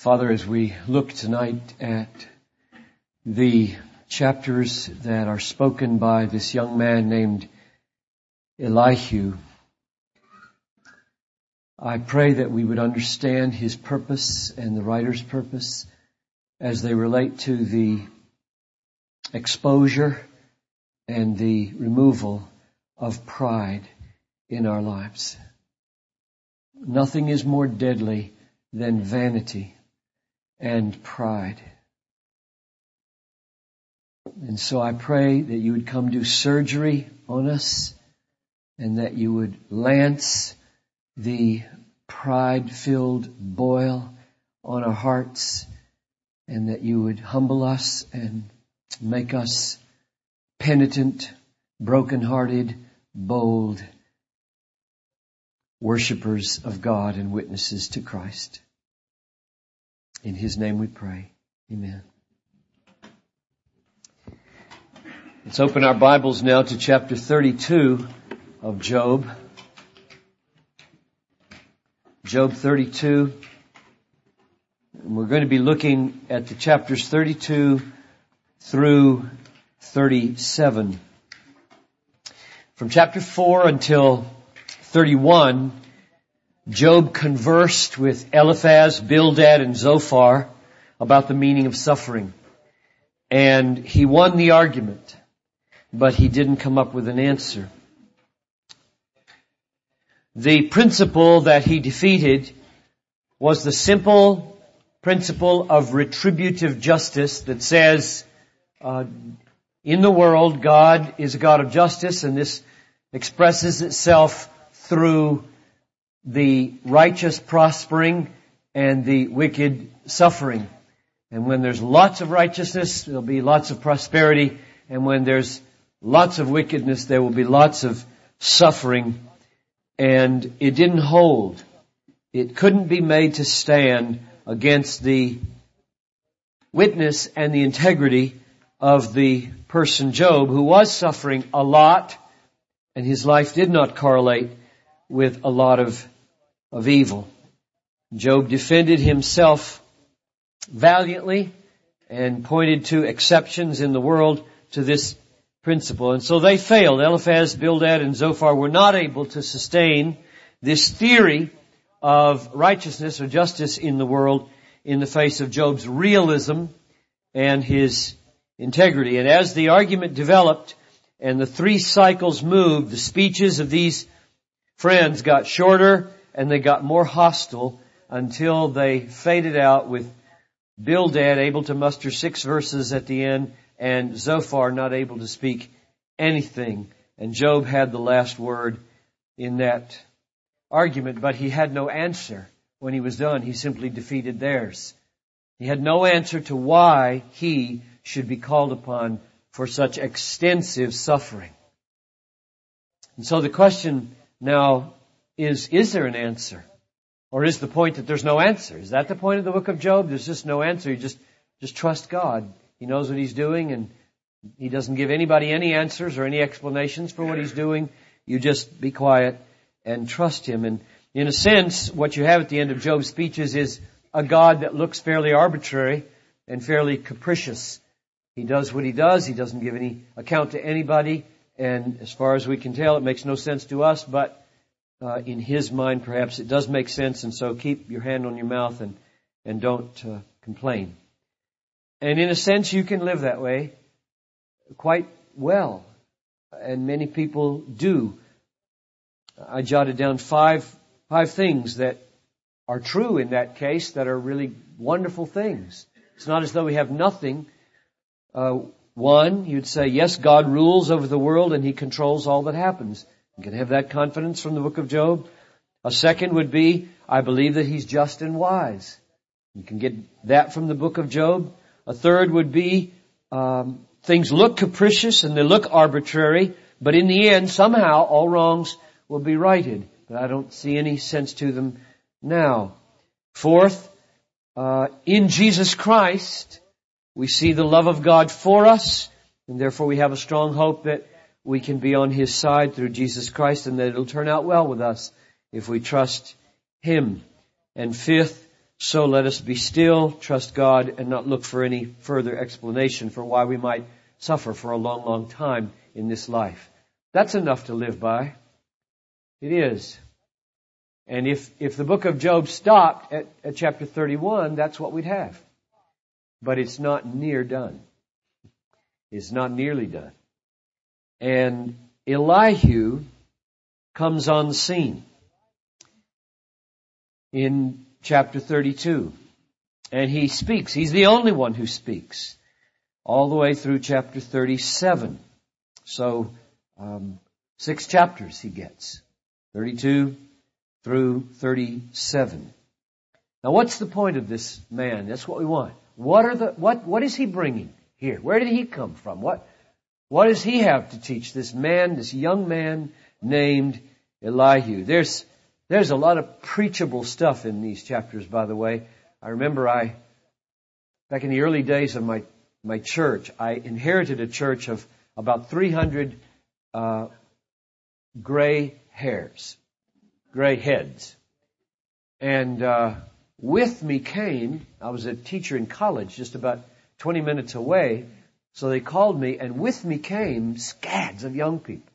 Father, as we look tonight at the chapters that are spoken by this young man named Elihu, I pray that we would understand his purpose and the writer's purpose as they relate to the exposure and the removal of pride in our lives. Nothing is more deadly than vanity and pride. And so I pray that you would come do surgery on us and that you would lance the pride filled boil on our hearts and that you would humble us and make us penitent, broken-hearted, bold worshippers of God and witnesses to Christ. In His name we pray. Amen. Let's open our Bibles now to chapter 32 of Job. Job 32. And we're going to be looking at the chapters 32 through 37. From chapter 4 until 31, Job conversed with Eliphaz, Bildad, and Zophar about the meaning of suffering. And he won the argument, but he didn't come up with an answer. The principle that he defeated was the simple principle of retributive justice that says, uh, in the world, God is a God of justice, and this expresses itself through the righteous prospering and the wicked suffering. And when there's lots of righteousness, there'll be lots of prosperity. And when there's lots of wickedness, there will be lots of suffering. And it didn't hold. It couldn't be made to stand against the witness and the integrity of the person Job who was suffering a lot and his life did not correlate with a lot of of evil. Job defended himself valiantly and pointed to exceptions in the world to this principle. And so they failed. Eliphaz, Bildad, and Zophar were not able to sustain this theory of righteousness or justice in the world in the face of Job's realism and his integrity. And as the argument developed and the three cycles moved, the speeches of these friends got shorter and they got more hostile until they faded out with Bildad able to muster six verses at the end and Zophar not able to speak anything. And Job had the last word in that argument, but he had no answer when he was done. He simply defeated theirs. He had no answer to why he should be called upon for such extensive suffering. And so the question now is, is there an answer? Or is the point that there's no answer? Is that the point of the book of Job? There's just no answer. You just, just trust God. He knows what He's doing and He doesn't give anybody any answers or any explanations for what He's doing. You just be quiet and trust Him. And in a sense, what you have at the end of Job's speeches is a God that looks fairly arbitrary and fairly capricious. He does what He does. He doesn't give any account to anybody. And as far as we can tell, it makes no sense to us, but uh, in his mind, perhaps it does make sense, and so keep your hand on your mouth and, and don't uh, complain. And in a sense, you can live that way quite well, and many people do. I jotted down five five things that are true in that case that are really wonderful things. It's not as though we have nothing. Uh, one, you'd say, yes, God rules over the world and He controls all that happens. You can have that confidence from the book of Job. A second would be, I believe that he's just and wise. You can get that from the book of Job. A third would be, um, things look capricious and they look arbitrary, but in the end, somehow all wrongs will be righted. But I don't see any sense to them now. Fourth, uh, in Jesus Christ, we see the love of God for us, and therefore we have a strong hope that we can be on His side through Jesus Christ and that it'll turn out well with us if we trust Him. And fifth, So let us be still, trust God, and not look for any further explanation for why we might suffer for a long, long time in this life. That's enough to live by. It is. And if, if the book of Job stopped at, at chapter 31, that's what we'd have. But it's not near done. It's not nearly done. And Elihu comes on scene in chapter 32. And he speaks. He's the only one who speaks. All the way through chapter 37. So, um, six chapters he gets. 32 through 37. Now what's the point of this man? That's what we want. What are the, what, what is he bringing here? Where did he come from? What, what does he have to teach this man, this young man named Elihu? There's, there's a lot of preachable stuff in these chapters, by the way. I remember I, back in the early days of my, my church, I inherited a church of about 300 uh, gray hairs, gray heads. And uh, with me came, I was a teacher in college, just about 20 minutes away. So they called me, and with me came scads of young people.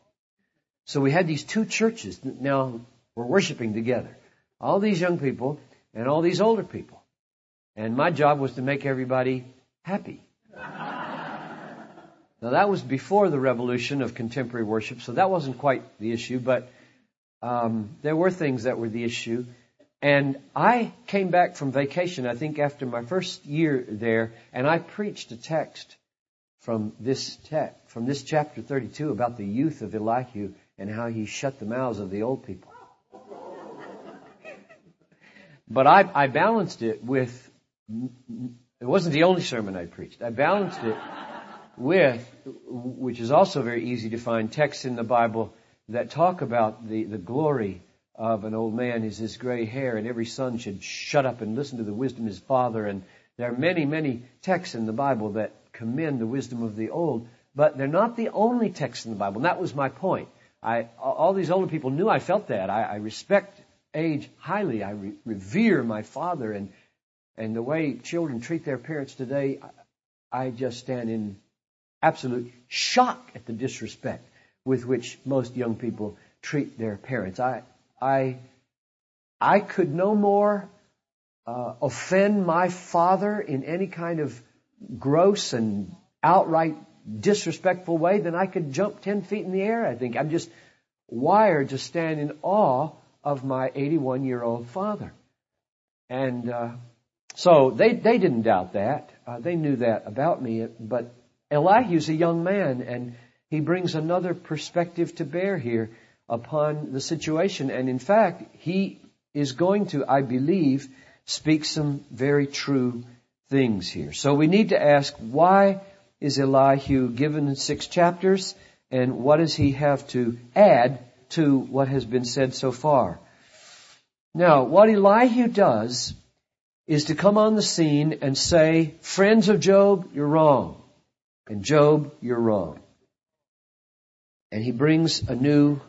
So we had these two churches that now we're worshiping together. All these young people and all these older people. And my job was to make everybody happy. Now that was before the revolution of contemporary worship, so that wasn't quite the issue, but um, there were things that were the issue. And I came back from vacation, I think after my first year there, and I preached a text from this text, from this chapter 32 about the youth of Elihu and how he shut the mouths of the old people. But I, I balanced it with, it wasn't the only sermon I preached. I balanced it with, which is also very easy to find, texts in the Bible that talk about the, the glory of an old man is his gray hair, and every son should shut up and listen to the wisdom of his father. And there are many, many texts in the Bible that commend the wisdom of the old, but they're not the only texts in the Bible. And that was my point. I, all these older people knew I felt that. I, I respect age highly. I re- revere my father and, and the way children treat their parents today. I, I just stand in absolute shock at the disrespect with which most young people treat their parents. I, I, I could no more uh, offend my father in any kind of gross and outright disrespectful way then I could jump 10 feet in the air, I think. I'm just wired to stand in awe of my 81 year old father. And uh, so they, they didn't doubt that. Uh, they knew that about me. But Elihu's a young man, and he brings another perspective to bear here upon the situation. And in fact, he is going to, I believe, speak some very true things here. So we need to ask, why is Elihu given six chapters? And what does he have to add to what has been said so far? Now, what Elihu does is to come on the scene and say, friends of Job, you're wrong. And Job, you're wrong. And he brings a new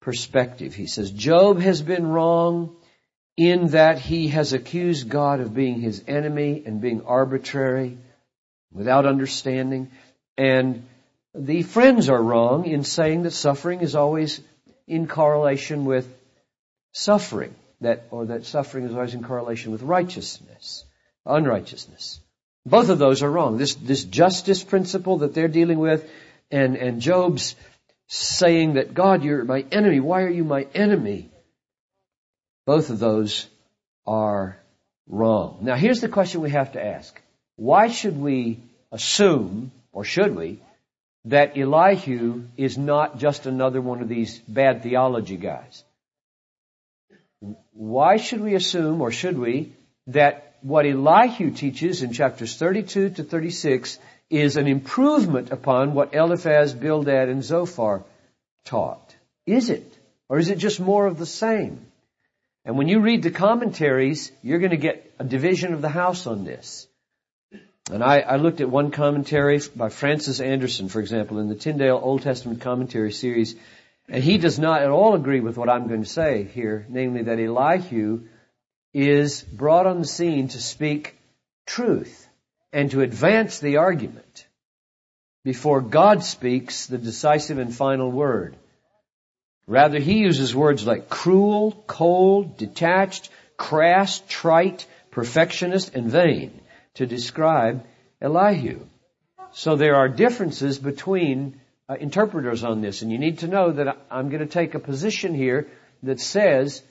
perspective. He says, Job has been wrong in that he has accused God of being his enemy and being arbitrary without understanding. And the friends are wrong in saying that suffering is always in correlation with suffering. That, or that suffering is always in correlation with righteousness, unrighteousness. Both of those are wrong. This, this justice principle that they're dealing with and, and Job's saying that God, you're my enemy. Why are you my enemy? Both of those are wrong. Now here's the question we have to ask. Why should we assume, or should we, that Elihu is not just another one of these bad theology guys? Why should we assume, or should we, that what Elihu teaches in chapters 32 to 36 is an improvement upon what Eliphaz, Bildad, and Zophar taught. Is it? Or is it just more of the same? And when you read the commentaries, you're going to get a division of the house on this. And I, I, looked at one commentary by Francis Andersen, for example, in the Tyndale Old Testament commentary series, and he does not at all agree with what I'm going to say here, namely that Elihu is brought on the scene to speak truth and to advance the argument before God speaks the decisive and final word. Rather, he uses words like cruel, cold, detached, crass, trite, perfectionist, and vain to describe Elihu. So there are differences between uh, interpreters on this, and you need to know that I'm going to take a position here that says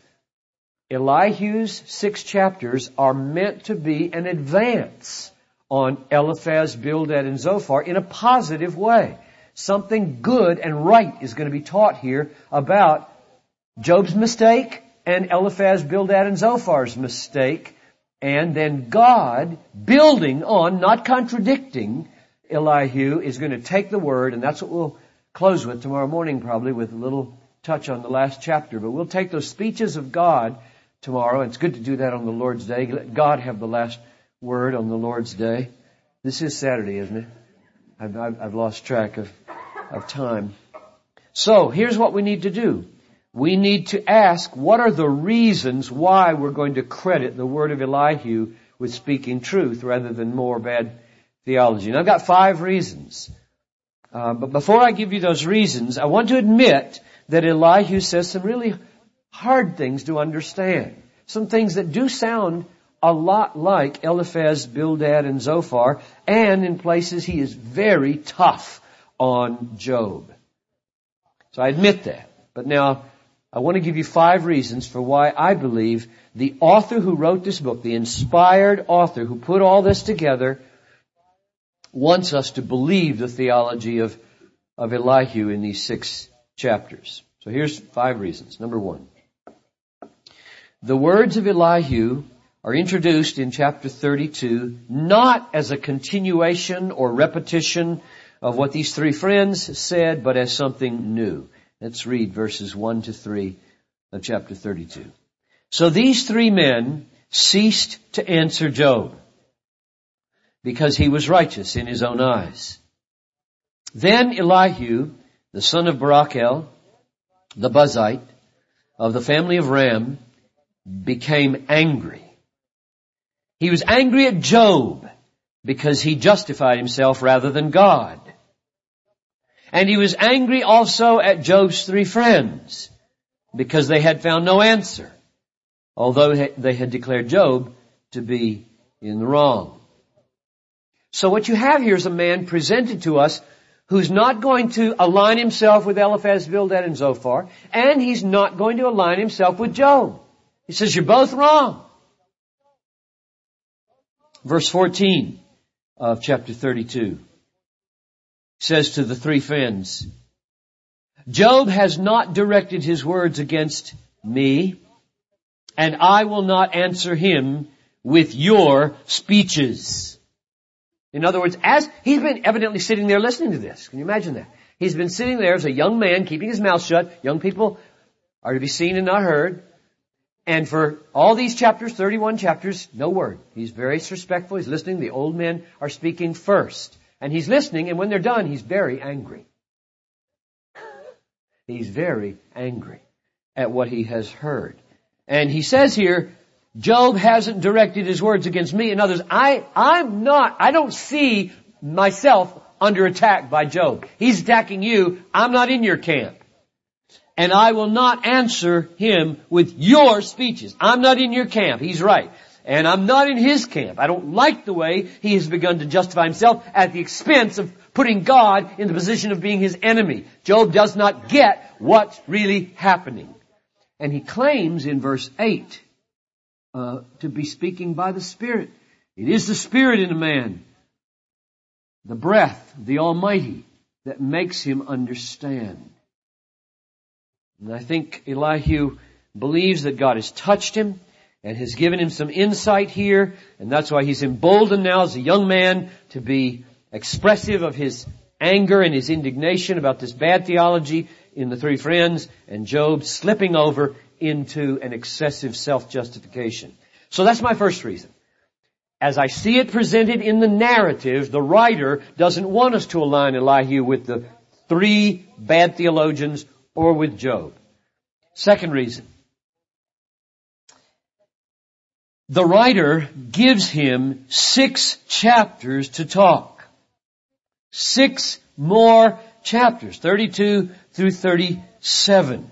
Elihu's six chapters are meant to be an advance on Eliphaz, Bildad, and Zophar in a positive way. Something good and right is going to be taught here about Job's mistake and Eliphaz, Bildad, and Zophar's mistake, and then God building on, not contradicting, Elihu is going to take the word, and that's what we'll close with tomorrow morning probably with a little touch on the last chapter. But we'll take those speeches of God tomorrow. It's good to do that on the Lord's Day. Let God have the last word on the Lord's Day. This is Saturday, isn't it? I've, I've, I've lost track of, of time. So here's what we need to do. We need to ask what are the reasons why we're going to credit the word of Elihu with speaking truth rather than more bad theology. And I've got five reasons. Uh, but before I give you those reasons, I want to admit that Elihu says some really hard things to understand. Some things that do sound a lot like Eliphaz, Bildad, and Zophar, and in places he is very tough on Job. So I admit that. But now, I want to give you five reasons for why I believe the author who wrote this book, the inspired author who put all this together, wants us to believe the theology of, of Elihu in these six chapters. So here's five reasons. Number one. The words of Elihu are introduced in chapter 32 not as a continuation or repetition of what these three friends said, but as something new. Let's read verses 1 to 3 of chapter 32. So these three men ceased to answer Job because he was righteous in his own eyes. Then Elihu, the son of Barachel, the Buzite, of the family of Ram, became angry. He was angry at Job because he justified himself rather than God. And he was angry also at Job's three friends because they had found no answer, although they had declared Job to be in the wrong. So what you have here is a man presented to us who's not going to align himself with Eliphaz, Bildad, and Zophar, and he's not going to align himself with Job. He says, you're both wrong. Verse 14 of chapter 32 says to the three friends, Job has not directed his words against me, and I will not answer him with your speeches. In other words, as he's been evidently sitting there listening to this. Can you imagine that? He's been sitting there as a young man keeping his mouth shut. Young people are to be seen and not heard. And for all these chapters, 31 chapters, no word. He's very respectful. He's listening. The old men are speaking first. And he's listening, and when they're done, he's very angry. He's very angry at what he has heard. And he says here, Job hasn't directed his words against me and others. I, I'm not, I don't see myself under attack by Job. He's attacking you. I'm not in your camp. And I will not answer him with your speeches. I'm not in your camp. He's right. And I'm not in his camp. I don't like the way he has begun to justify himself at the expense of putting God in the position of being his enemy. Job does not get what's really happening. And he claims in verse 8 uh, to be speaking by the Spirit. It is the Spirit in a man, the breath the Almighty, that makes him understand. And I think Elihu believes that God has touched him and has given him some insight here, and that's why he's emboldened now as a young man to be expressive of his anger and his indignation about this bad theology in the three friends, and Job slipping over into an excessive self-justification. So that's my first reason. As I see it presented in the narrative, the writer doesn't want us to align Elihu with the three bad theologians or with Job. Second reason. The writer gives him six chapters to talk. Six more chapters, 32 through 37.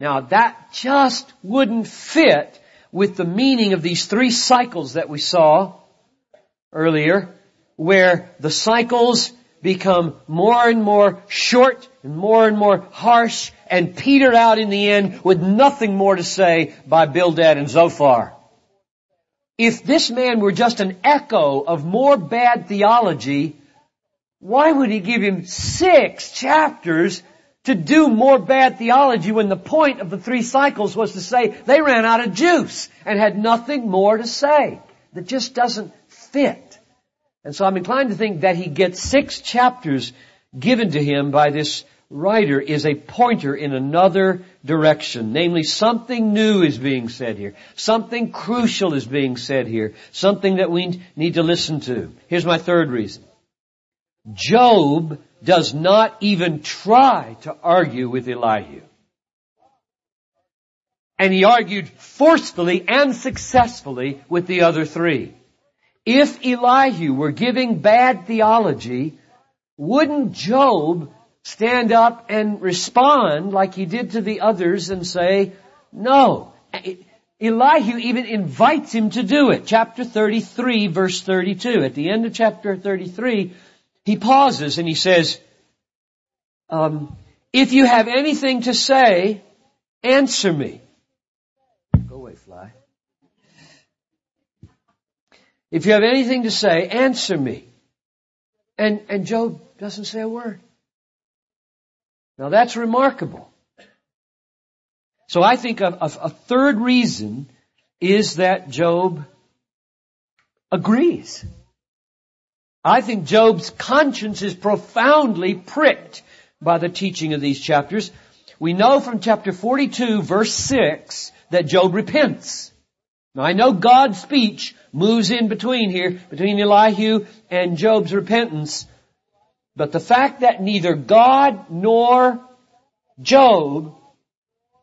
Now that just wouldn't fit with the meaning of these three cycles that we saw earlier, where the cycles become more and more short and more and more harsh and petered out in the end with nothing more to say by Bildad and Zophar. If this man were just an echo of more bad theology, why would he give him six chapters to do more bad theology when the point of the three cycles was to say they ran out of juice and had nothing more to say? That just doesn't fit. And so I'm inclined to think that he gets six chapters given to him by this writer is a pointer in another direction. Namely, something new is being said here. Something crucial is being said here. Something that we need to listen to. Here's my third reason. Job does not even try to argue with Elihu. And he argued forcefully and successfully with the other three. If Elihu were giving bad theology, wouldn't Job stand up and respond like he did to the others and say, no. Elihu even invites him to do it. Chapter 33 verse 32. At the end of chapter 33, he pauses and he says, um, if you have anything to say, answer me. Go away, fly. If you have anything to say, answer me. And, and Job doesn't say a word. Now that's remarkable. So I think a, a, a third reason is that Job agrees. I think Job's conscience is profoundly pricked by the teaching of these chapters. We know from chapter 42 verse 6 that Job repents. Now I know God's speech moves in between here, between Elihu and Job's repentance, but the fact that neither God nor Job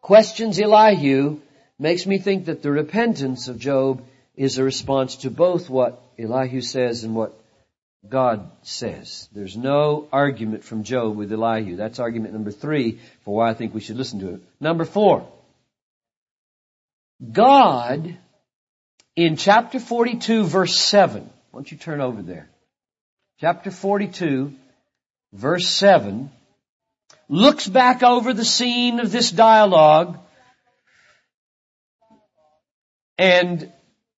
questions Elihu makes me think that the repentance of Job is a response to both what Elihu says and what God says. There's no argument from Job with Elihu. That's argument number three for why I think we should listen to it. Number four. God, in chapter 42 verse 7, why don't you turn over there? Chapter 42 verse 7, looks back over the scene of this dialogue and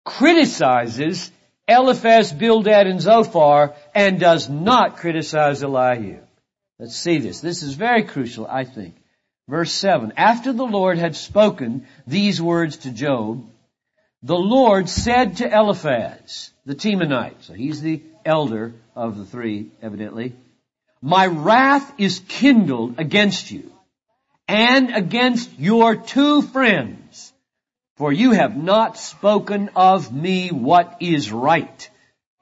criticizes Eliphaz, Bildad, and Zophar, and does not criticize Elihu. Let's see this. This is very crucial, I think. Verse 7. After the Lord had spoken these words to Job, the Lord said to Eliphaz, the Temanite, so he's the elder of the three, evidently, My wrath is kindled against you, and against your two friends, for you have not spoken of me what is right,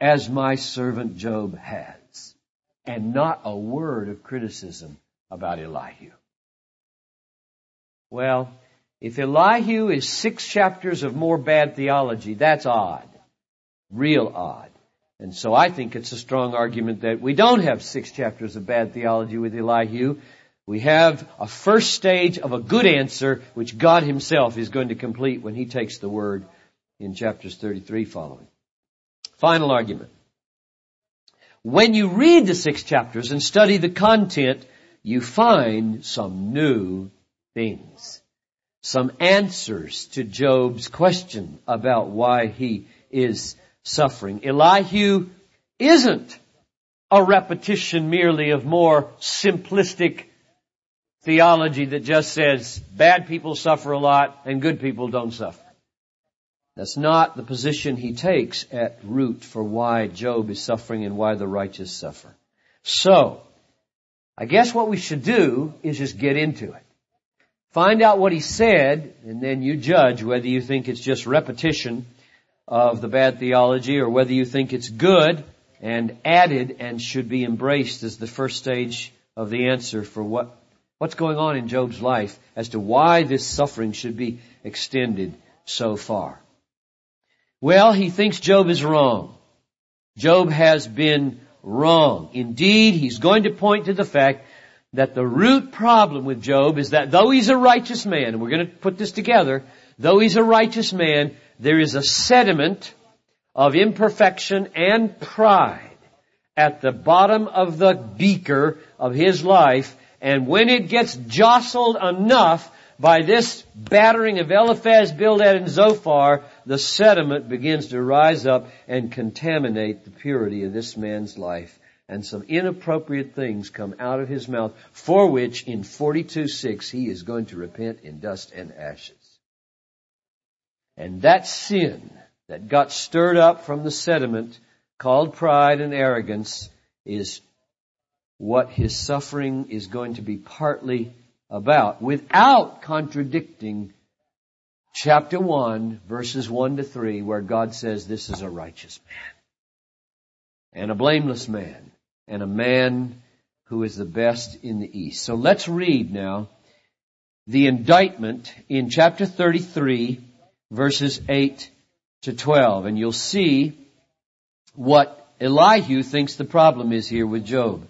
as my servant Job has. And not a word of criticism about Elihu. Well, if Elihu is six chapters of more bad theology, that's odd. Real odd. And so I think it's a strong argument that we don't have six chapters of bad theology with Elihu, we have a first stage of a good answer, which God Himself is going to complete when He takes the word in chapters 33 following. Final argument. When you read the six chapters and study the content, you find some new things. Some answers to Job's question about why he is suffering. Elihu isn't a repetition merely of more simplistic theology that just says bad people suffer a lot and good people don't suffer. That's not the position he takes at root for why Job is suffering and why the righteous suffer. So, I guess what we should do is just get into it. Find out what he said, and then you judge whether you think it's just repetition of the bad theology or whether you think it's good and added and should be embraced as the first stage of the answer for what What's going on in Job's life as to why this suffering should be extended so far? Well, he thinks Job is wrong. Job has been wrong. Indeed, he's going to point to the fact that the root problem with Job is that though he's a righteous man, and we're going to put this together, though he's a righteous man, there is a sediment of imperfection and pride at the bottom of the beaker of his life, and when it gets jostled enough by this battering of Eliphaz, Bildad, and Zophar, the sediment begins to rise up and contaminate the purity of this man's life. And some inappropriate things come out of his mouth, for which in 42.6 he is going to repent in dust and ashes. And that sin that got stirred up from the sediment called pride and arrogance is what his suffering is going to be partly about without contradicting chapter 1 verses 1 to 3 where God says this is a righteous man and a blameless man and a man who is the best in the east. So let's read now the indictment in chapter 33 verses 8 to 12 and you'll see what Elihu thinks the problem is here with Job.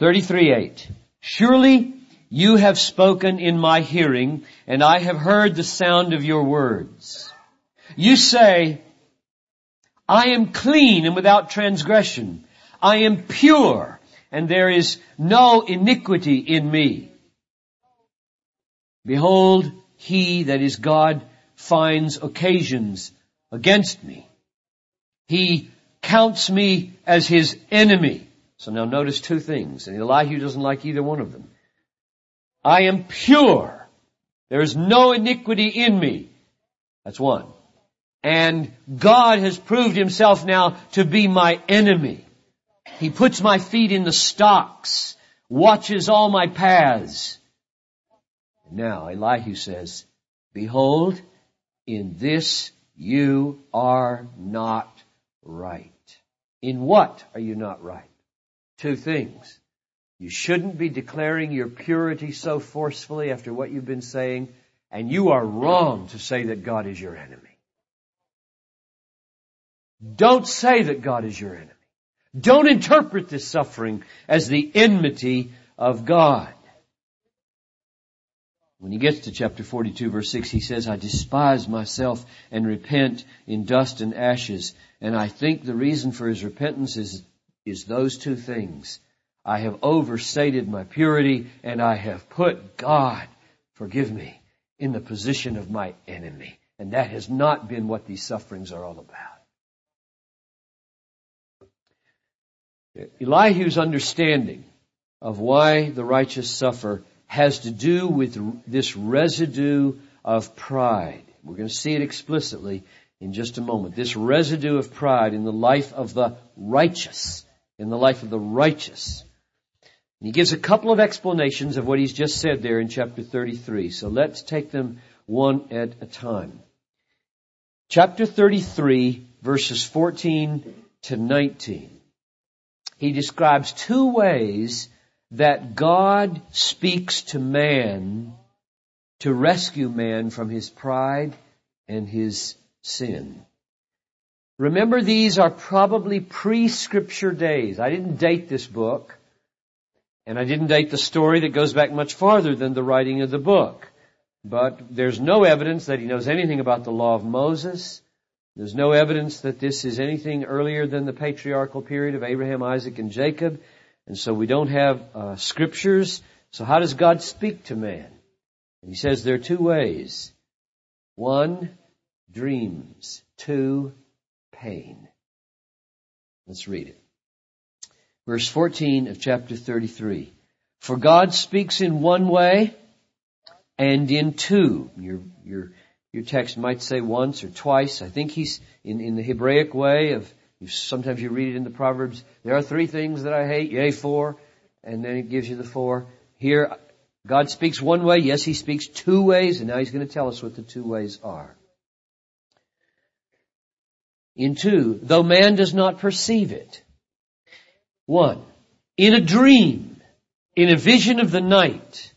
33.8. Surely you have spoken in my hearing, and I have heard the sound of your words. You say, I am clean and without transgression. I am pure, and there is no iniquity in me. Behold, he that is God finds occasions against me. He counts me as his enemy. So now notice two things, and Elihu doesn't like either one of them. I am pure. There is no iniquity in me. That's one. And God has proved himself now to be my enemy. He puts my feet in the stocks, watches all my paths. Now Elihu says, behold, in this you are not right. In what are you not right? Two things. You shouldn't be declaring your purity so forcefully after what you've been saying, and you are wrong to say that God is your enemy. Don't say that God is your enemy. Don't interpret this suffering as the enmity of God. When he gets to chapter 42 verse 6, he says, I despise myself and repent in dust and ashes. And I think the reason for his repentance is, is those two things. I have overstated my purity and I have put God, forgive me, in the position of my enemy. And that has not been what these sufferings are all about. Elihu's understanding of why the righteous suffer has to do with this residue of pride. We're going to see it explicitly in just a moment. This residue of pride in the life of the righteous. In the life of the righteous. And he gives a couple of explanations of what he's just said there in chapter 33. So let's take them one at a time. Chapter 33 verses 14 to 19. He describes two ways that God speaks to man to rescue man from his pride and his sin. Remember these are probably pre-scripture days. I didn't date this book, and I didn't date the story that goes back much farther than the writing of the book. But there's no evidence that he knows anything about the law of Moses. There's no evidence that this is anything earlier than the patriarchal period of Abraham, Isaac, and Jacob. And so we don't have uh, scriptures. So how does God speak to man? He says there are two ways. One, dreams. Two, pain. Let's read it. Verse 14 of chapter 33. For God speaks in one way and in two. Your, your, your text might say once or twice. I think he's in, in the Hebraic way of sometimes you read it in the Proverbs. There are three things that I hate, yea, four, and then it gives you the four. Here, God speaks one way. Yes, He speaks two ways, and now He's going to tell us what the two ways are. In two, though man does not perceive it. One, in a dream, in a vision of the night,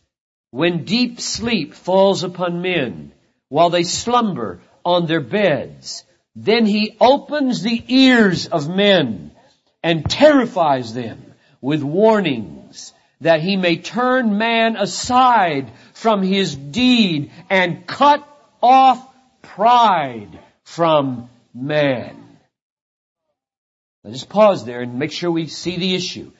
when deep sleep falls upon men, while they slumber on their beds. Then he opens the ears of men and terrifies them with warnings that he may turn man aside from his deed and cut off pride from man. Now just pause there and make sure we see the issue.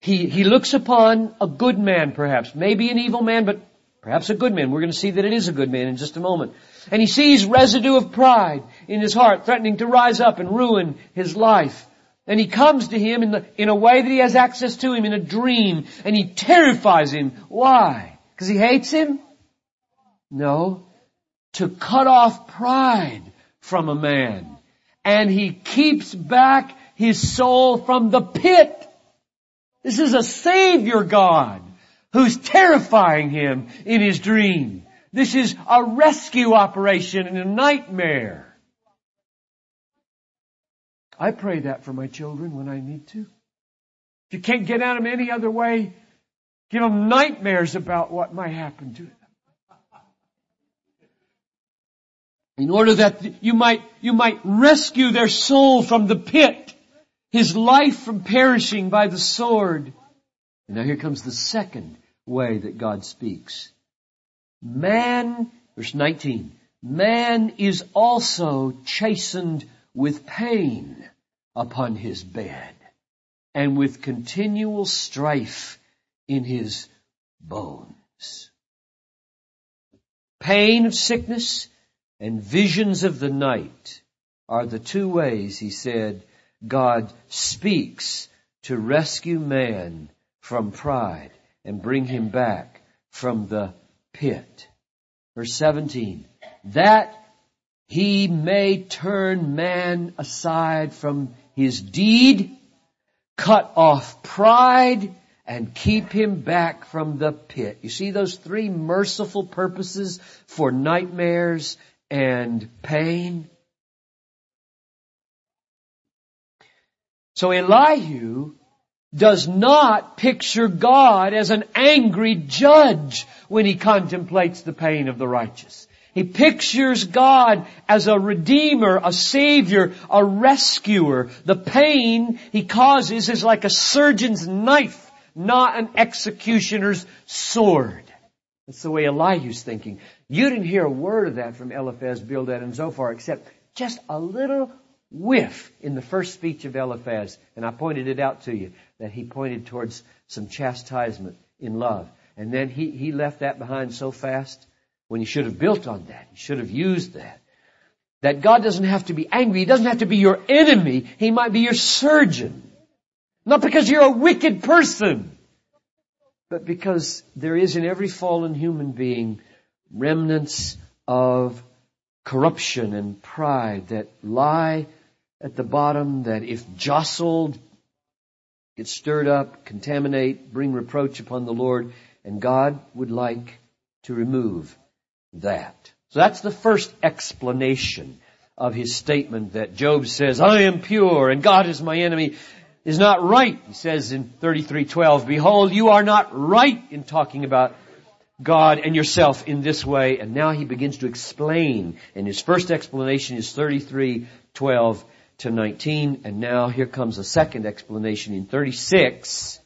He, he looks upon a good man perhaps, maybe an evil man, but perhaps a good man. We're going to see that it is a good man in just a moment. And he sees residue of pride in his heart threatening to rise up and ruin his life. And he comes to him in, the, in a way that he has access to him in a dream and he terrifies him. Why? Because he hates him? No. To cut off pride from a man. And he keeps back his soul from the pit. This is a Savior God who's terrifying him in his dream. This is a rescue operation in a nightmare. I pray that for my children when I need to. If you can't get at them any other way, give them nightmares about what might happen to them. In order that you might, you might rescue their soul from the pit his life from perishing by the sword. Now here comes the second way that God speaks. Man, verse 19, man is also chastened with pain upon his bed and with continual strife in his bones. Pain of sickness and visions of the night are the two ways, he said, God speaks to rescue man from pride and bring him back from the pit. Verse 17, that he may turn man aside from his deed, cut off pride, and keep him back from the pit. You see those three merciful purposes for nightmares and pain? So Elihu does not picture God as an angry judge when he contemplates the pain of the righteous. He pictures God as a redeemer, a savior, a rescuer. The pain he causes is like a surgeon's knife, not an executioner's sword. That's the way Elihu's thinking. You didn't hear a word of that from Eliphaz, Bildad, and Zophar except just a little whiff in the first speech of Eliphaz, and I pointed it out to you, that he pointed towards some chastisement in love. And then he, he left that behind so fast when he should have built on that. He should have used that. That God doesn't have to be angry. He doesn't have to be your enemy. He might be your surgeon. Not because you're a wicked person, but because there is in every fallen human being remnants of corruption and pride that lie at the bottom that if jostled, get stirred up, contaminate, bring reproach upon the Lord, and God would like to remove that. So that's the first explanation of his statement that Job says, I am pure and God is my enemy is not right. He says in 33:12, behold, you are not right in talking about God and yourself in this way. And now he begins to explain. And his first explanation is 33:12 to 19. And now here comes a second explanation in 36,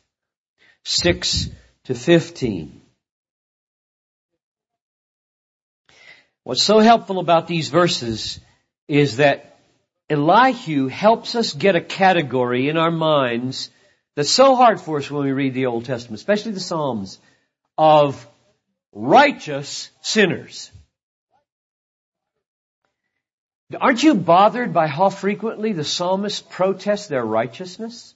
6 to 15. What's so helpful about these verses is that Elihu helps us get a category in our minds that's so hard for us when we read the Old Testament, especially the Psalms, of righteous sinners. Aren't you bothered by how frequently the psalmists protest their righteousness?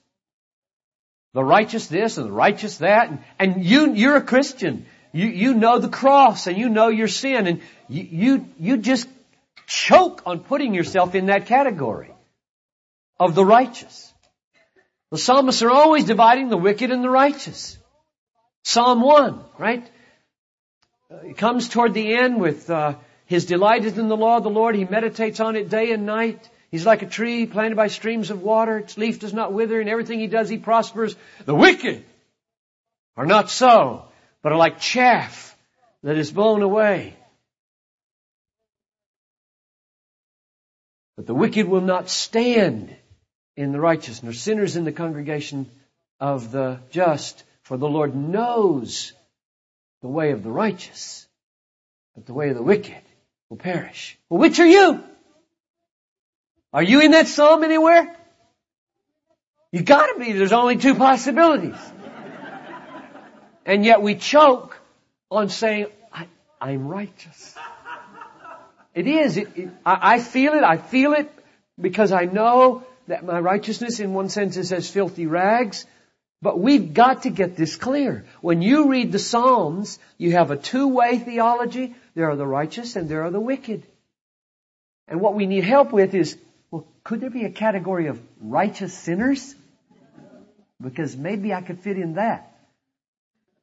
The righteous this and the righteous that, and, and you, you're a Christian. You, you know the cross and you know your sin and you, you, you just choke on putting yourself in that category of the righteous. The psalmists are always dividing the wicked and the righteous. Psalm 1, right? It comes toward the end with, uh, his delight is in the law of the Lord. He meditates on it day and night. He's like a tree planted by streams of water. Its leaf does not wither. and everything he does, he prospers. The wicked are not so, but are like chaff that is blown away. But the wicked will not stand in the righteous, nor sinners in the congregation of the just. For the Lord knows the way of the righteous, but the way of the wicked will perish. Well, which are you? Are you in that psalm anywhere? You gotta be. There's only two possibilities. And yet we choke on saying, I, am righteous. It is. It, it, I, I feel it. I feel it because I know that my righteousness in one sense is as filthy rags. But we've got to get this clear. When you read the Psalms, you have a two-way theology. There are the righteous and there are the wicked. And what we need help with is, well, could there be a category of righteous sinners? Because maybe I could fit in that.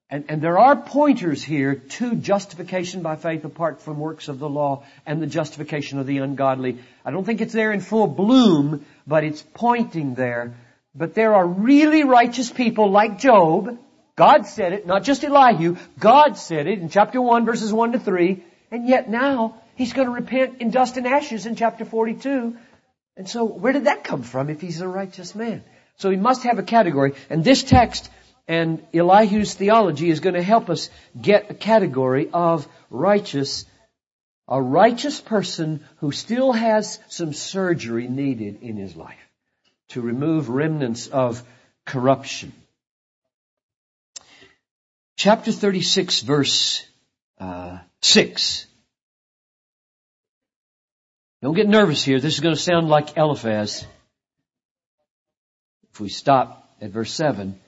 And, and, there are pointers here to justification by faith apart from works of the law and the justification of the ungodly. I don't think it's there in full bloom, but it's pointing there. But there are really righteous people like Job. God said it, not just Elihu. God said it in chapter 1 verses 1 to 3. And yet now he's going to repent in dust and ashes in chapter 42. And so where did that come from if he's a righteous man? So he must have a category. And this text and Elihu's theology is going to help us get a category of righteous, a righteous person who still has some surgery needed in his life to remove remnants of corruption. Chapter 36 verse uh, 6. Don't get nervous here. This is going to sound like Eliphaz. If we stop at verse 7,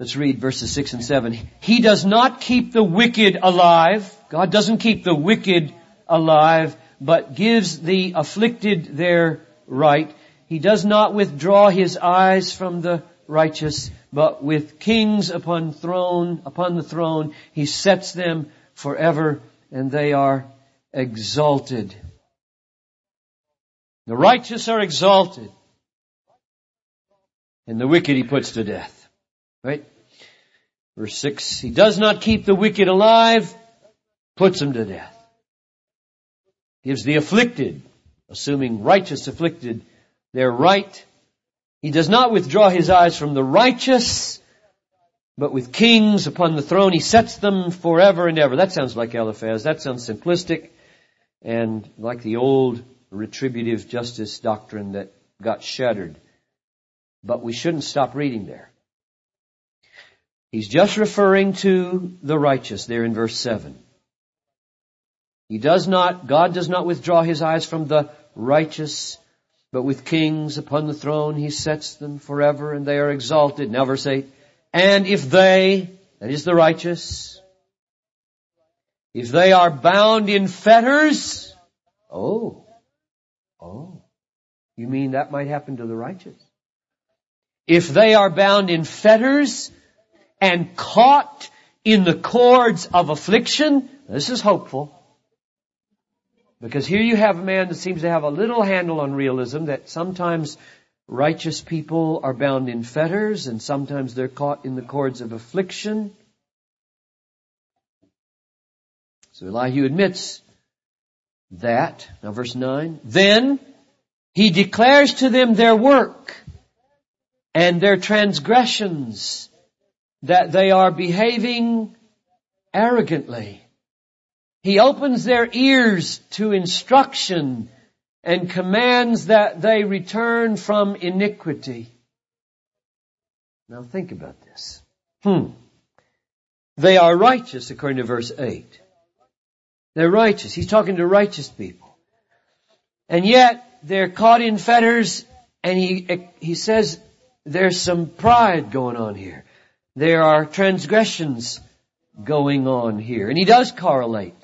let's read verses 6 and 7. He does not keep the wicked alive. God doesn't keep the wicked alive, but gives the afflicted their right. He does not withdraw his eyes from the righteous, but with kings upon throne, upon the throne, he sets them forever and they are exalted. The righteous are exalted and the wicked he puts to death. Right? Verse 6, he does not keep the wicked alive, puts them to death. Gives the afflicted, assuming righteous afflicted, their right. He does not withdraw his eyes from the righteous, but with kings upon the throne, he sets them forever and ever. That sounds like Eliphaz. That sounds simplistic and like the old retributive justice doctrine that got shattered. But we shouldn't stop reading there. He's just referring to the righteous there in verse 7. He does not, God does not withdraw his eyes from the righteous, but with kings upon the throne, he sets them forever and they are exalted. Now verse 8. And if they, that is the righteous, if they are bound in fetters, oh, oh, you mean that might happen to the righteous? If they are bound in fetters and caught in the cords of affliction, this is hopeful. Because here you have a man that seems to have a little handle on realism that sometimes righteous people are bound in fetters and sometimes they're caught in the cords of affliction. So Elihu admits that. Now verse 9. Then he declares to them their work and their transgressions that they are behaving arrogantly. He opens their ears to instruction and commands that they return from iniquity. Now think about this. Hmm. They are righteous according to verse 8. They're righteous. He's talking to righteous people. And yet they're caught in fetters and he, he says there's some pride going on here. There are transgressions going on here. And he does correlate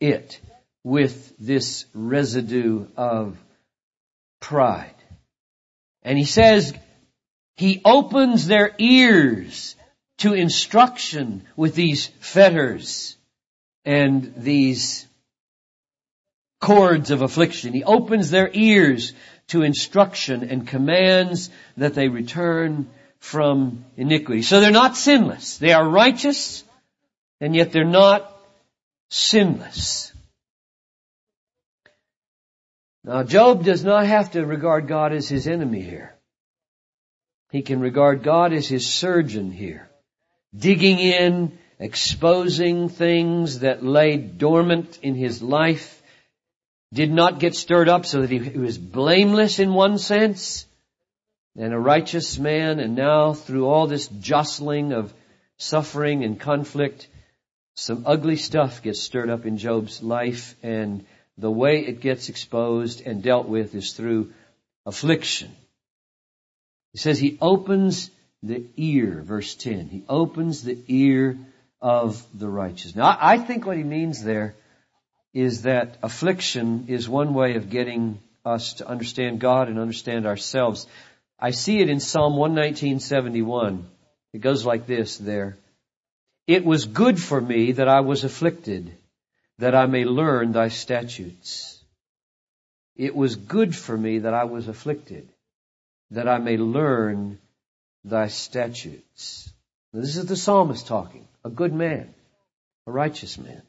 it with this residue of pride. And he says, he opens their ears to instruction with these fetters and these cords of affliction. He opens their ears to instruction and commands that they return from iniquity. So they're not sinless. They are righteous, and yet they're not sinless. Now Job does not have to regard God as his enemy here. He can regard God as his surgeon here. Digging in, exposing things that lay dormant in his life, did not get stirred up so that he was blameless in one sense, and a righteous man, and now through all this jostling of suffering and conflict, some ugly stuff gets stirred up in Job's life, and the way it gets exposed and dealt with is through affliction. He says he opens the ear, verse 10. He opens the ear of the righteous. Now, I think what he means there is that affliction is one way of getting us to understand God and understand ourselves. I see it in Psalm 119.71. It goes like this there. It was good for me that I was afflicted, that I may learn thy statutes. It was good for me that I was afflicted, that I may learn thy statutes. Now, this is the psalmist talking, a good man, a righteous man.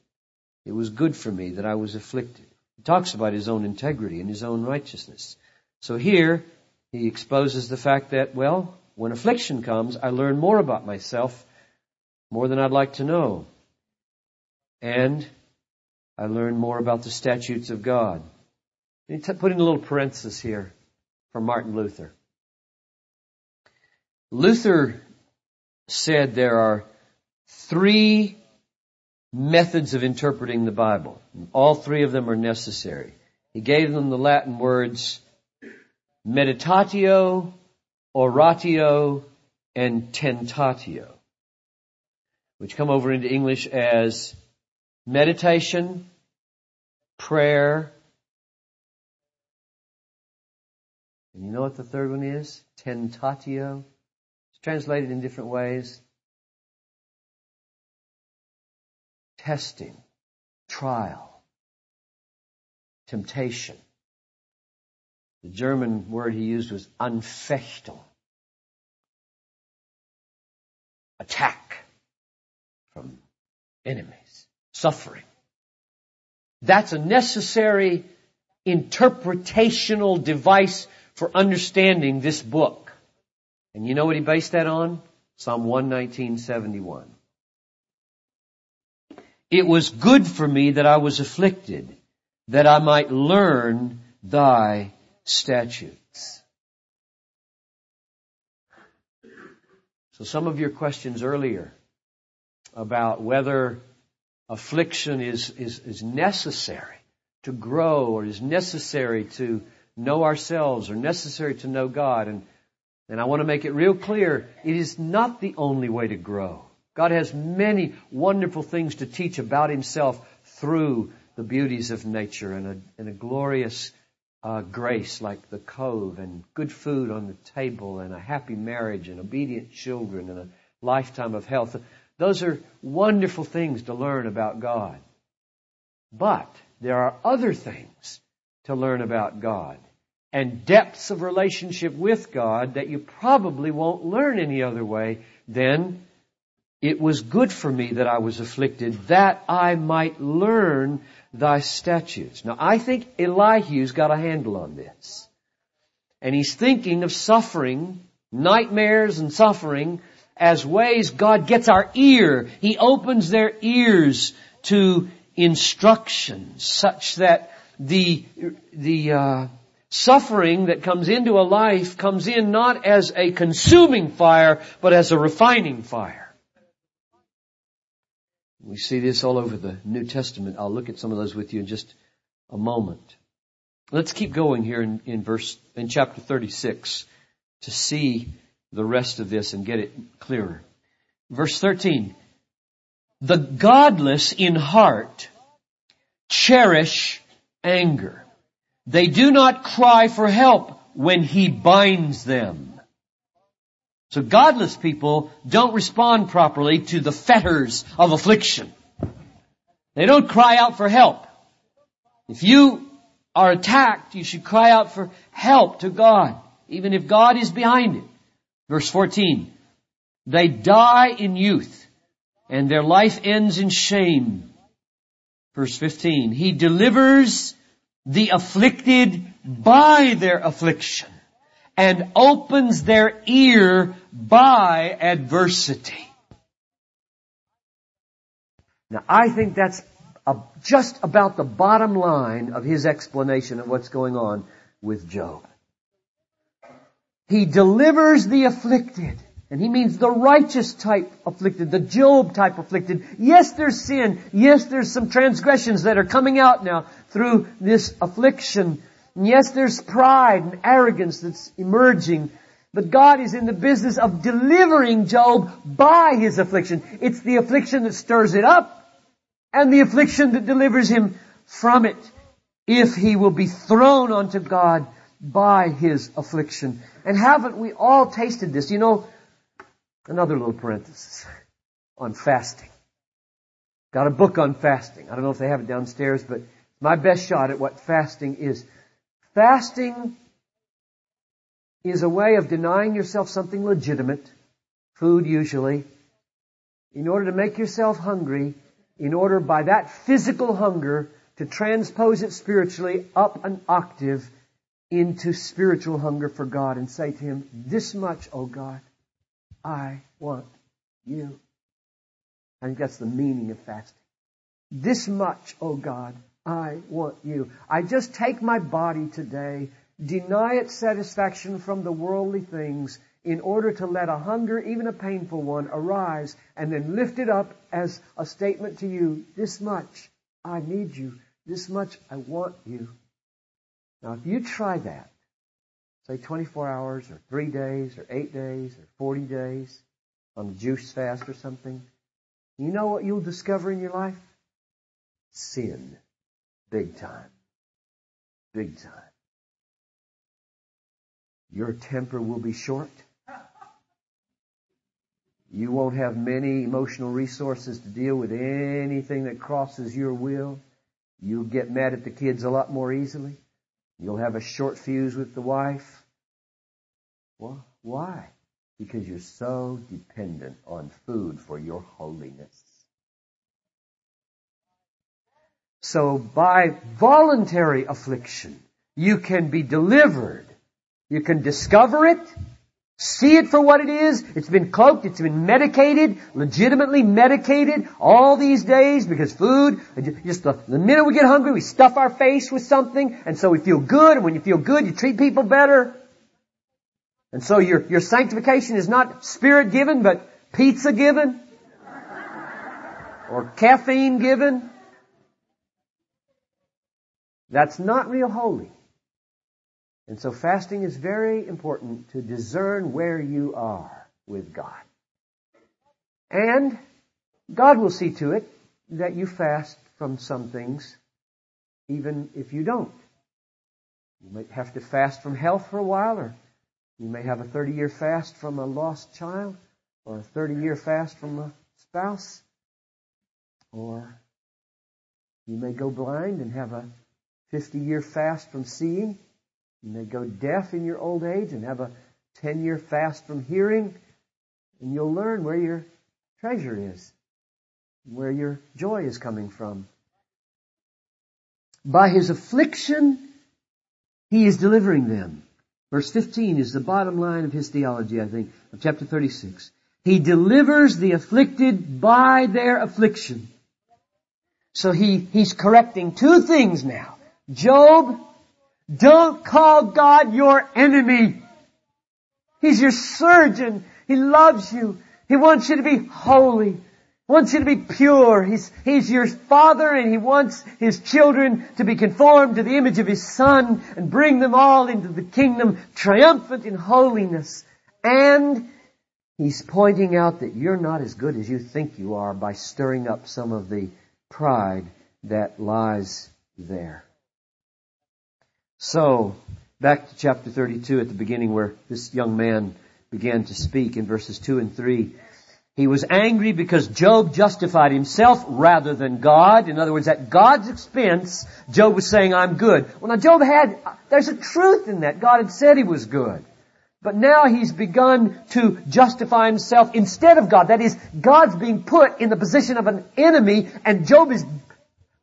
It was good for me that I was afflicted. He talks about his own integrity and his own righteousness. So here, he exposes the fact that, well, when affliction comes, I learn more about myself, more than I'd like to know. And I learn more about the statutes of God. Put in a little parenthesis here for Martin Luther. Luther said there are three methods of interpreting the Bible. All three of them are necessary. He gave them the Latin words meditatio, oratio, and tentatio, which come over into English as meditation, prayer, and you know what the third one is? Tentatio. It's translated in different ways. Testing, trial, temptation. The German word he used was Anfechtung. Attack from enemies, suffering. That's a necessary interpretational device for understanding this book. And you know what he based that on? Psalm 119.71. It was good for me that I was afflicted, that I might learn thy statutes. So some of your questions earlier about whether affliction is, is, is necessary to grow or is necessary to know ourselves or necessary to know God. And, and I want to make it real clear, it is not the only way to grow. God has many wonderful things to teach about Himself through the beauties of nature and a, and a glorious uh, grace like the cove and good food on the table and a happy marriage and obedient children and a lifetime of health. Those are wonderful things to learn about God. But there are other things to learn about God and depths of relationship with God that you probably won't learn any other way than it was good for me that I was afflicted that I might learn thy statutes. Now I think Elihu's got a handle on this. And he's thinking of suffering, nightmares and suffering as ways God gets our ear. He opens their ears to instruction such that the, the, uh, suffering that comes into a life comes in not as a consuming fire, but as a refining fire. We see this all over the New Testament. I'll look at some of those with you in just a moment. Let's keep going here in, in verse, in chapter 36 to see the rest of this and get it clearer. Verse 13. The godless in heart cherish anger. They do not cry for help when he binds them. So godless people don't respond properly to the fetters of affliction. They don't cry out for help. If you are attacked, you should cry out for help to God, even if God is behind it. Verse 14. They die in youth, and their life ends in shame. Verse 15. He delivers the afflicted by their affliction and opens their ear by adversity. Now I think that's just about the bottom line of his explanation of what's going on with Job. He delivers the afflicted. And he means the righteous type afflicted, the Job type afflicted. Yes, there's sin. Yes, there's some transgressions that are coming out now through this affliction. And yes, there's pride and arrogance that's emerging. But God is in the business of delivering Job by his affliction. It's the affliction that stirs it up and the affliction that delivers him from it if he will be thrown onto God by his affliction. And haven't we all tasted this? You know, another little parenthesis on fasting. Got a book on fasting. I don't know if they have it downstairs, but my best shot at what fasting is. Fasting is a way of denying yourself something legitimate, food usually, in order to make yourself hungry in order by that physical hunger to transpose it spiritually up an octave into spiritual hunger for God and say to Him, this much, oh God, I want you. I think that's the meaning of fasting. This much, oh God, I want you. I just take my body today, deny its satisfaction from the worldly things, in order to let a hunger, even a painful one, arise and then lift it up as a statement to you, this much I need you, this much I want you. Now if you try that, say 24 hours or 3 days or 8 days or 40 days on a juice fast or something, you know what you'll discover in your life? Sin. Big time. Big time. Your temper will be short. You won't have many emotional resources to deal with anything that crosses your will. You'll get mad at the kids a lot more easily. You'll have a short fuse with the wife. Well, why? Because you're so dependent on food for your holiness. So by voluntary affliction, you can be delivered. You can discover it. See it for what it is. It's been cloaked. It's been medicated, legitimately medicated all these days because food, just the, the minute we get hungry, we stuff our face with something and so we feel good and when you feel good, you treat people better. And so your, your sanctification is not spirit given, but pizza given or caffeine given. That's not real holy. And so fasting is very important to discern where you are with God. And God will see to it that you fast from some things, even if you don't. You might have to fast from health for a while, or you may have a 30 year fast from a lost child, or a 30 year fast from a spouse, or you may go blind and have a 50 year fast from seeing. You may go deaf in your old age and have a 10 year fast from hearing, and you'll learn where your treasure is, where your joy is coming from. By his affliction, he is delivering them. Verse 15 is the bottom line of his theology, I think, of chapter 36. He delivers the afflicted by their affliction. So he, he's correcting two things now. Job don't call God your enemy. He's your surgeon. He loves you. He wants you to be holy. He wants you to be pure. He's, he's your father and he wants his children to be conformed to the image of his son and bring them all into the kingdom triumphant in holiness. And he's pointing out that you're not as good as you think you are by stirring up some of the pride that lies there. So, back to chapter 32 at the beginning where this young man began to speak in verses 2 and 3. He was angry because Job justified himself rather than God. In other words, at God's expense, Job was saying, I'm good. Well now Job had, there's a truth in that. God had said he was good. But now he's begun to justify himself instead of God. That is, God's being put in the position of an enemy and Job is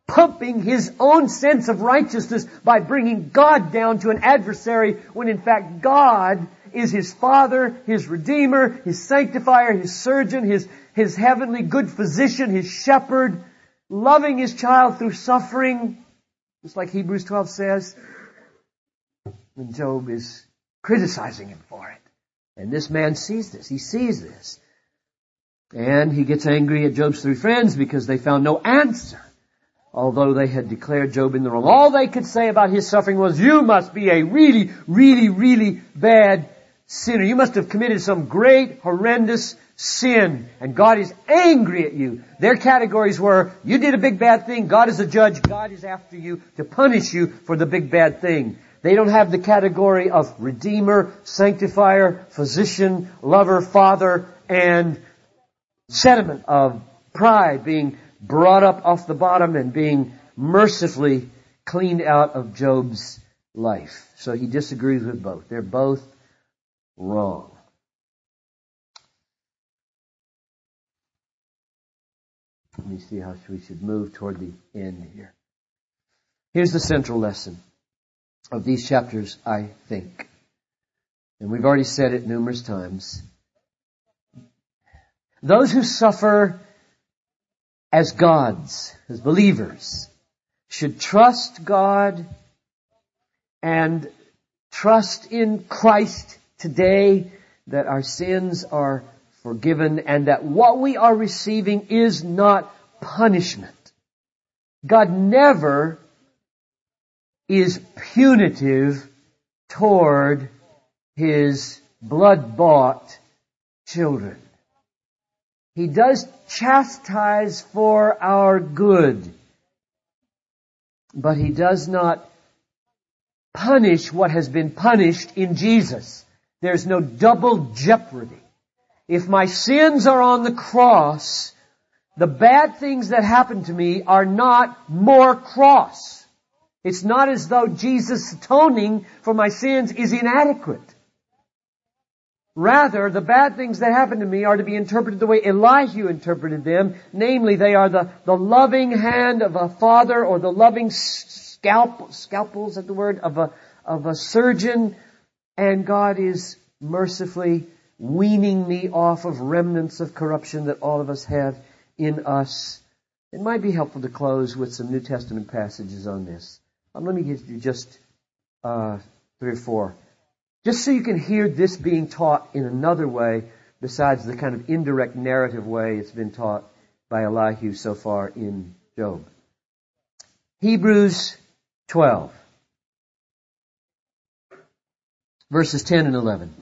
pumping his own sense of righteousness by bringing God down to an adversary when in fact God is his father, his redeemer, his sanctifier, his surgeon, his, his heavenly good physician, his shepherd, loving his child through suffering, just like Hebrews 12 says. And Job is criticizing him for it. And this man sees this. He sees this. And he gets angry at Job's three friends because they found no answer. Although they had declared Job in the wrong. All they could say about his suffering was, you must be a really, really, really bad sinner. You must have committed some great, horrendous sin. And God is angry at you. Their categories were, you did a big bad thing. God is a judge. God is after you to punish you for the big bad thing. They don't have the category of redeemer, sanctifier, physician, lover, father, and sediment of pride being brought up off the bottom and being mercifully cleaned out of Job's life. So he disagrees with both. They're both wrong. Let me see how we should move toward the end here. Here's the central lesson of these chapters, I think. And we've already said it numerous times. Those who suffer as gods, as believers, should trust God and trust in Christ today that our sins are forgiven and that what we are receiving is not punishment. God never is punitive toward his blood-bought children. He does chastise for our good, but he does not punish what has been punished in Jesus. There's no double jeopardy. If my sins are on the cross, the bad things that happen to me are not more cross. It's not as though Jesus atoning for my sins is inadequate. Rather, the bad things that happen to me are to be interpreted the way Elihu interpreted them. Namely, they are the, the loving hand of a father or the loving scalp, scalpels at the word, of a, of a surgeon. And God is mercifully weaning me off of remnants of corruption that all of us have in us. It might be helpful to close with some New Testament passages on this. Um, let me give you just uh, three or four. Just so you can hear this being taught in another way besides the kind of indirect narrative way it's been taught by Elihu so far in Job. Hebrews 12. Verses 10 and 11.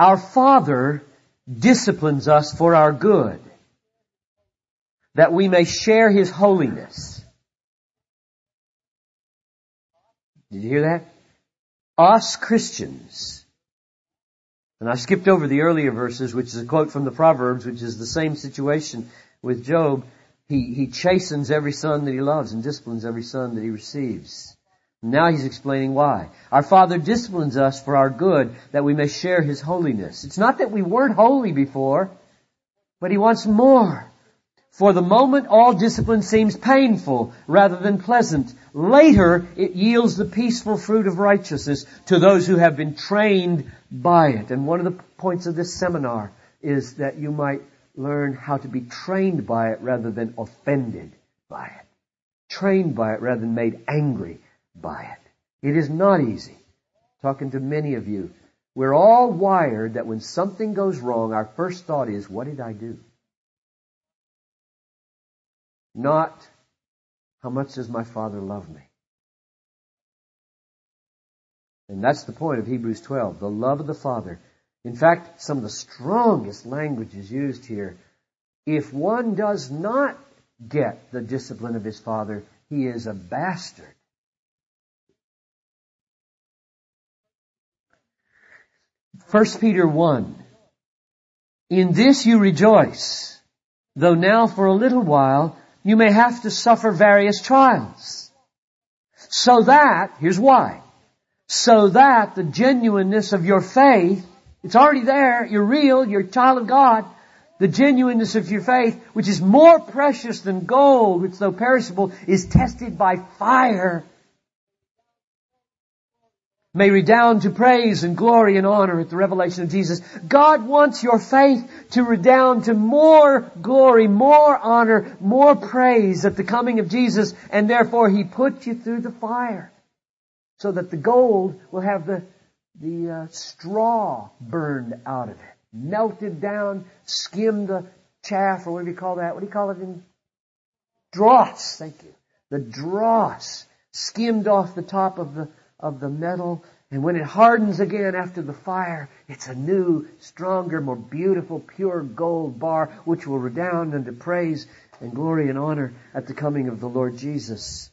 Our Father disciplines us for our good, that we may share His holiness. Did you hear that? Us Christians. And I skipped over the earlier verses, which is a quote from the Proverbs, which is the same situation with Job. He, he chastens every son that he loves and disciplines every son that he receives. Now he's explaining why. Our Father disciplines us for our good, that we may share His holiness. It's not that we weren't holy before, but He wants more. For the moment, all discipline seems painful rather than pleasant. Later, it yields the peaceful fruit of righteousness to those who have been trained by it. And one of the points of this seminar is that you might learn how to be trained by it rather than offended by it. Trained by it rather than made angry by it. It is not easy. Talking to many of you, we're all wired that when something goes wrong, our first thought is, what did I do? Not, how much does my Father love me? And that's the point of Hebrews 12, the love of the Father. In fact, some of the strongest language is used here. If one does not get the discipline of his father, he is a bastard. First Peter 1. In this you rejoice, though now for a little while you may have to suffer various trials. So that, here's why, so that the genuineness of your faith, it's already there, you're real, you're a child of God, the genuineness of your faith, which is more precious than gold, which though perishable is tested by fire, may redound to praise and glory and honor at the revelation of Jesus. God wants your faith to redound to more glory, more honor, more praise at the coming of Jesus, and therefore He put you through the fire so that the gold will have the, the uh, straw burned out of it melted down, skimmed the chaff, or whatever you call that? What do you call it in? Dross, thank you. The dross skimmed off the top of the, of the metal, and when it hardens again after the fire, it's a new, stronger, more beautiful, pure gold bar, which will redound unto praise and glory and honor at the coming of the Lord Jesus.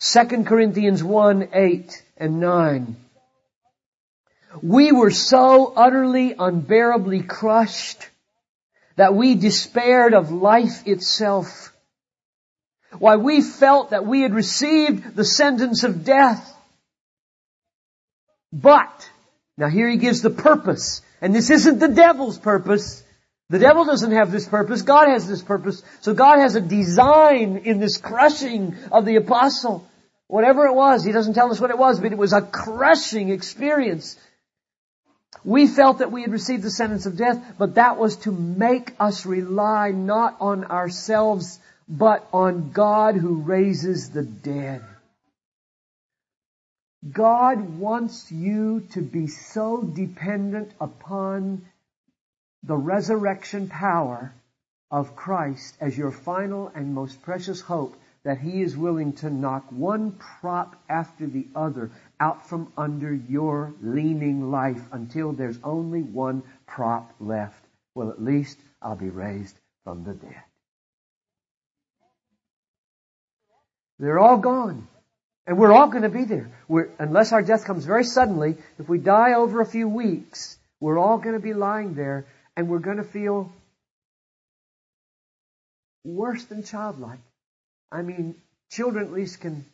2 Corinthians 1, 8 and 9. We were so utterly, unbearably crushed that we despaired of life itself. Why we felt that we had received the sentence of death. But, now here he gives the purpose, and this isn't the devil's purpose. The devil doesn't have this purpose, God has this purpose. So God has a design in this crushing of the apostle. Whatever it was, he doesn't tell us what it was, but it was a crushing experience we felt that we had received the sentence of death, but that was to make us rely not on ourselves, but on God who raises the dead. God wants you to be so dependent upon the resurrection power of Christ as your final and most precious hope that He is willing to knock one prop after the other out from under your leaning life until there's only one prop left. Well, at least I'll be raised from the dead. They're all gone. And we're all going to be there. We're, unless our death comes very suddenly, if we die over a few weeks, we're all going to be lying there and we're going to feel worse than childlike. I mean, children at least can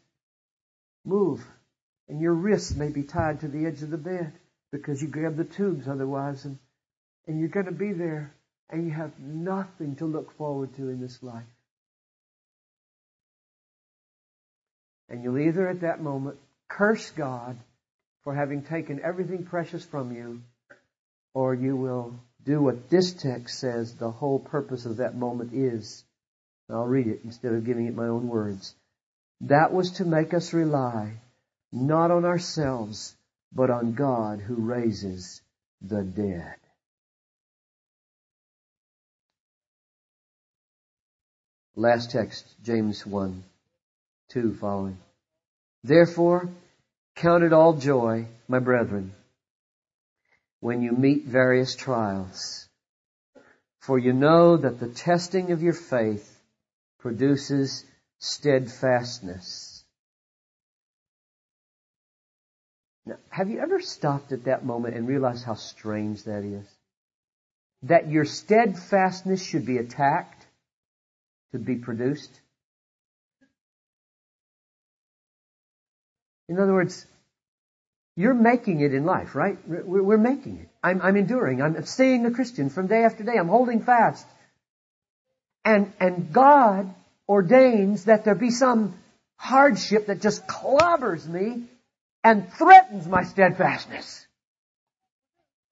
move and your wrists may be tied to the edge of the bed because you grab the tubes otherwise and, and you're going to be there and you have nothing to look forward to in this life. And you'll either at that moment curse God for having taken everything precious from you, or you will do what this text says the whole purpose of that moment is. I'll read it instead of giving it my own words. That was to make us rely not on ourselves, but on God who raises the dead. Last text, James 1, 2 following. Therefore, count it all joy, my brethren, when you meet various trials. For you know that the testing of your faith produces steadfastness. Now, have you ever stopped at that moment and realized how strange that is? That your steadfastness should be attacked to be produced? In other words, you're making it in life, right? We're making it. I'm, I'm enduring. I'm staying a Christian from day after day. I'm holding fast. And, and God ordains that there be some hardship that just clobbers me and threatens my steadfastness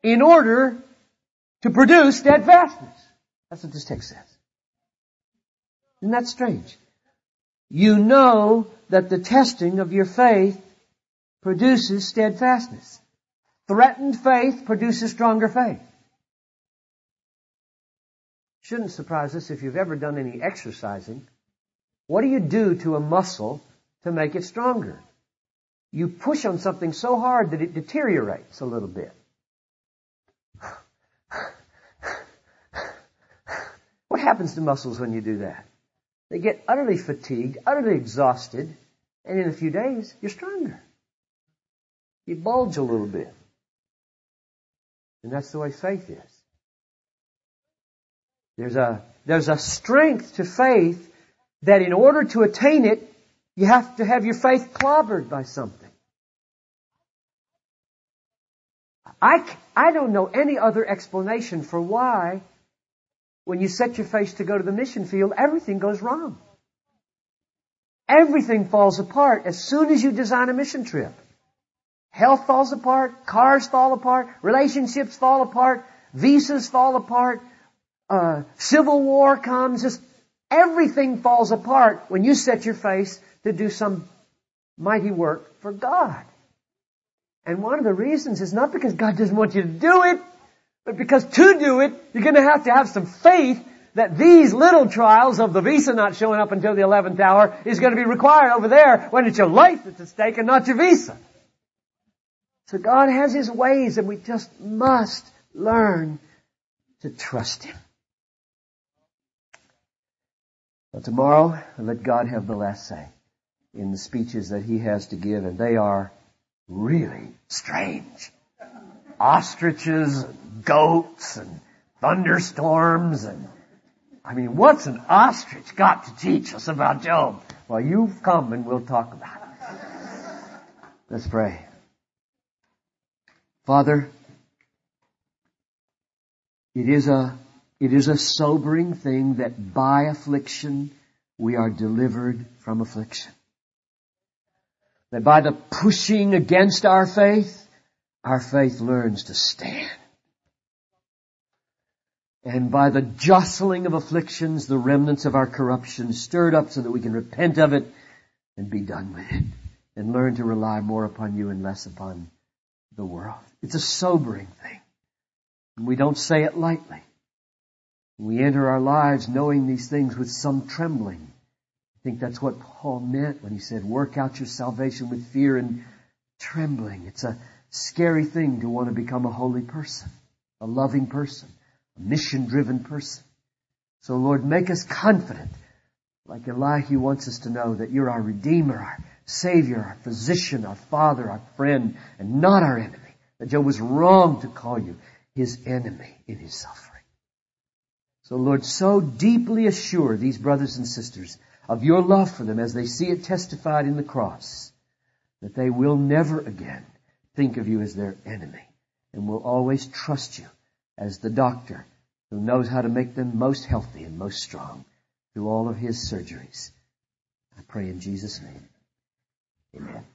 in order to produce steadfastness. That's what this text says. Isn't that strange? You know that the testing of your faith produces steadfastness. Threatened faith produces stronger faith. Shouldn't surprise us if you've ever done any exercising. What do you do to a muscle to make it stronger? you push on something so hard that it deteriorates a little bit. What happens to muscles when you do that? They get utterly fatigued, utterly exhausted, and in a few days, you're stronger. You bulge a little bit. And that's the way faith is. There's a, there's a strength to faith that in order to attain it, you have to have your faith clobbered by something. I, I don't know any other explanation for why when you set your face to go to the mission field, everything goes wrong. Everything falls apart as soon as you design a mission trip. Health falls apart, cars fall apart, relationships fall apart, visas fall apart, uh, civil war comes, just everything falls apart when you set your face to do some mighty work for God. And one of the reasons is not because God doesn't want you to do it, but because to do it, you're going to have to have some faith that these little trials of the visa not showing up until the 11th hour is going to be required over there when it's your life that's at stake and not your visa. So God has His ways and we just must learn to trust Him. Well, tomorrow, let God have the last say in the speeches that He has to give and they are really strange. Ostriches, goats, and thunderstorms, and I mean, what's an ostrich got to teach us about Job? Well, you've come and we'll talk about it. Let's pray. Father, it is a, it is a sobering thing that by affliction we are delivered from affliction. That by the pushing against our faith, our faith learns to stand. And by the jostling of afflictions, the remnants of our corruption stirred up so that we can repent of it and be done with it and learn to rely more upon you and less upon the world. It's a sobering thing. We don't say it lightly. We enter our lives knowing these things with some trembling I think that's what Paul meant when he said, work out your salvation with fear and trembling. It's a scary thing to want to become a holy person, a loving person, a mission driven person. So Lord, make us confident, like Elihu wants us to know that you're our Redeemer, our Savior, our Physician, our Father, our friend, and not our enemy. That Job was wrong to call you his enemy in his suffering. So Lord, so deeply assure these brothers and sisters of your love for them as they see it testified in the cross, that they will never again think of you as their enemy and will always trust you as the doctor who knows how to make them most healthy and most strong through all of his surgeries. I pray in Jesus' name. Amen.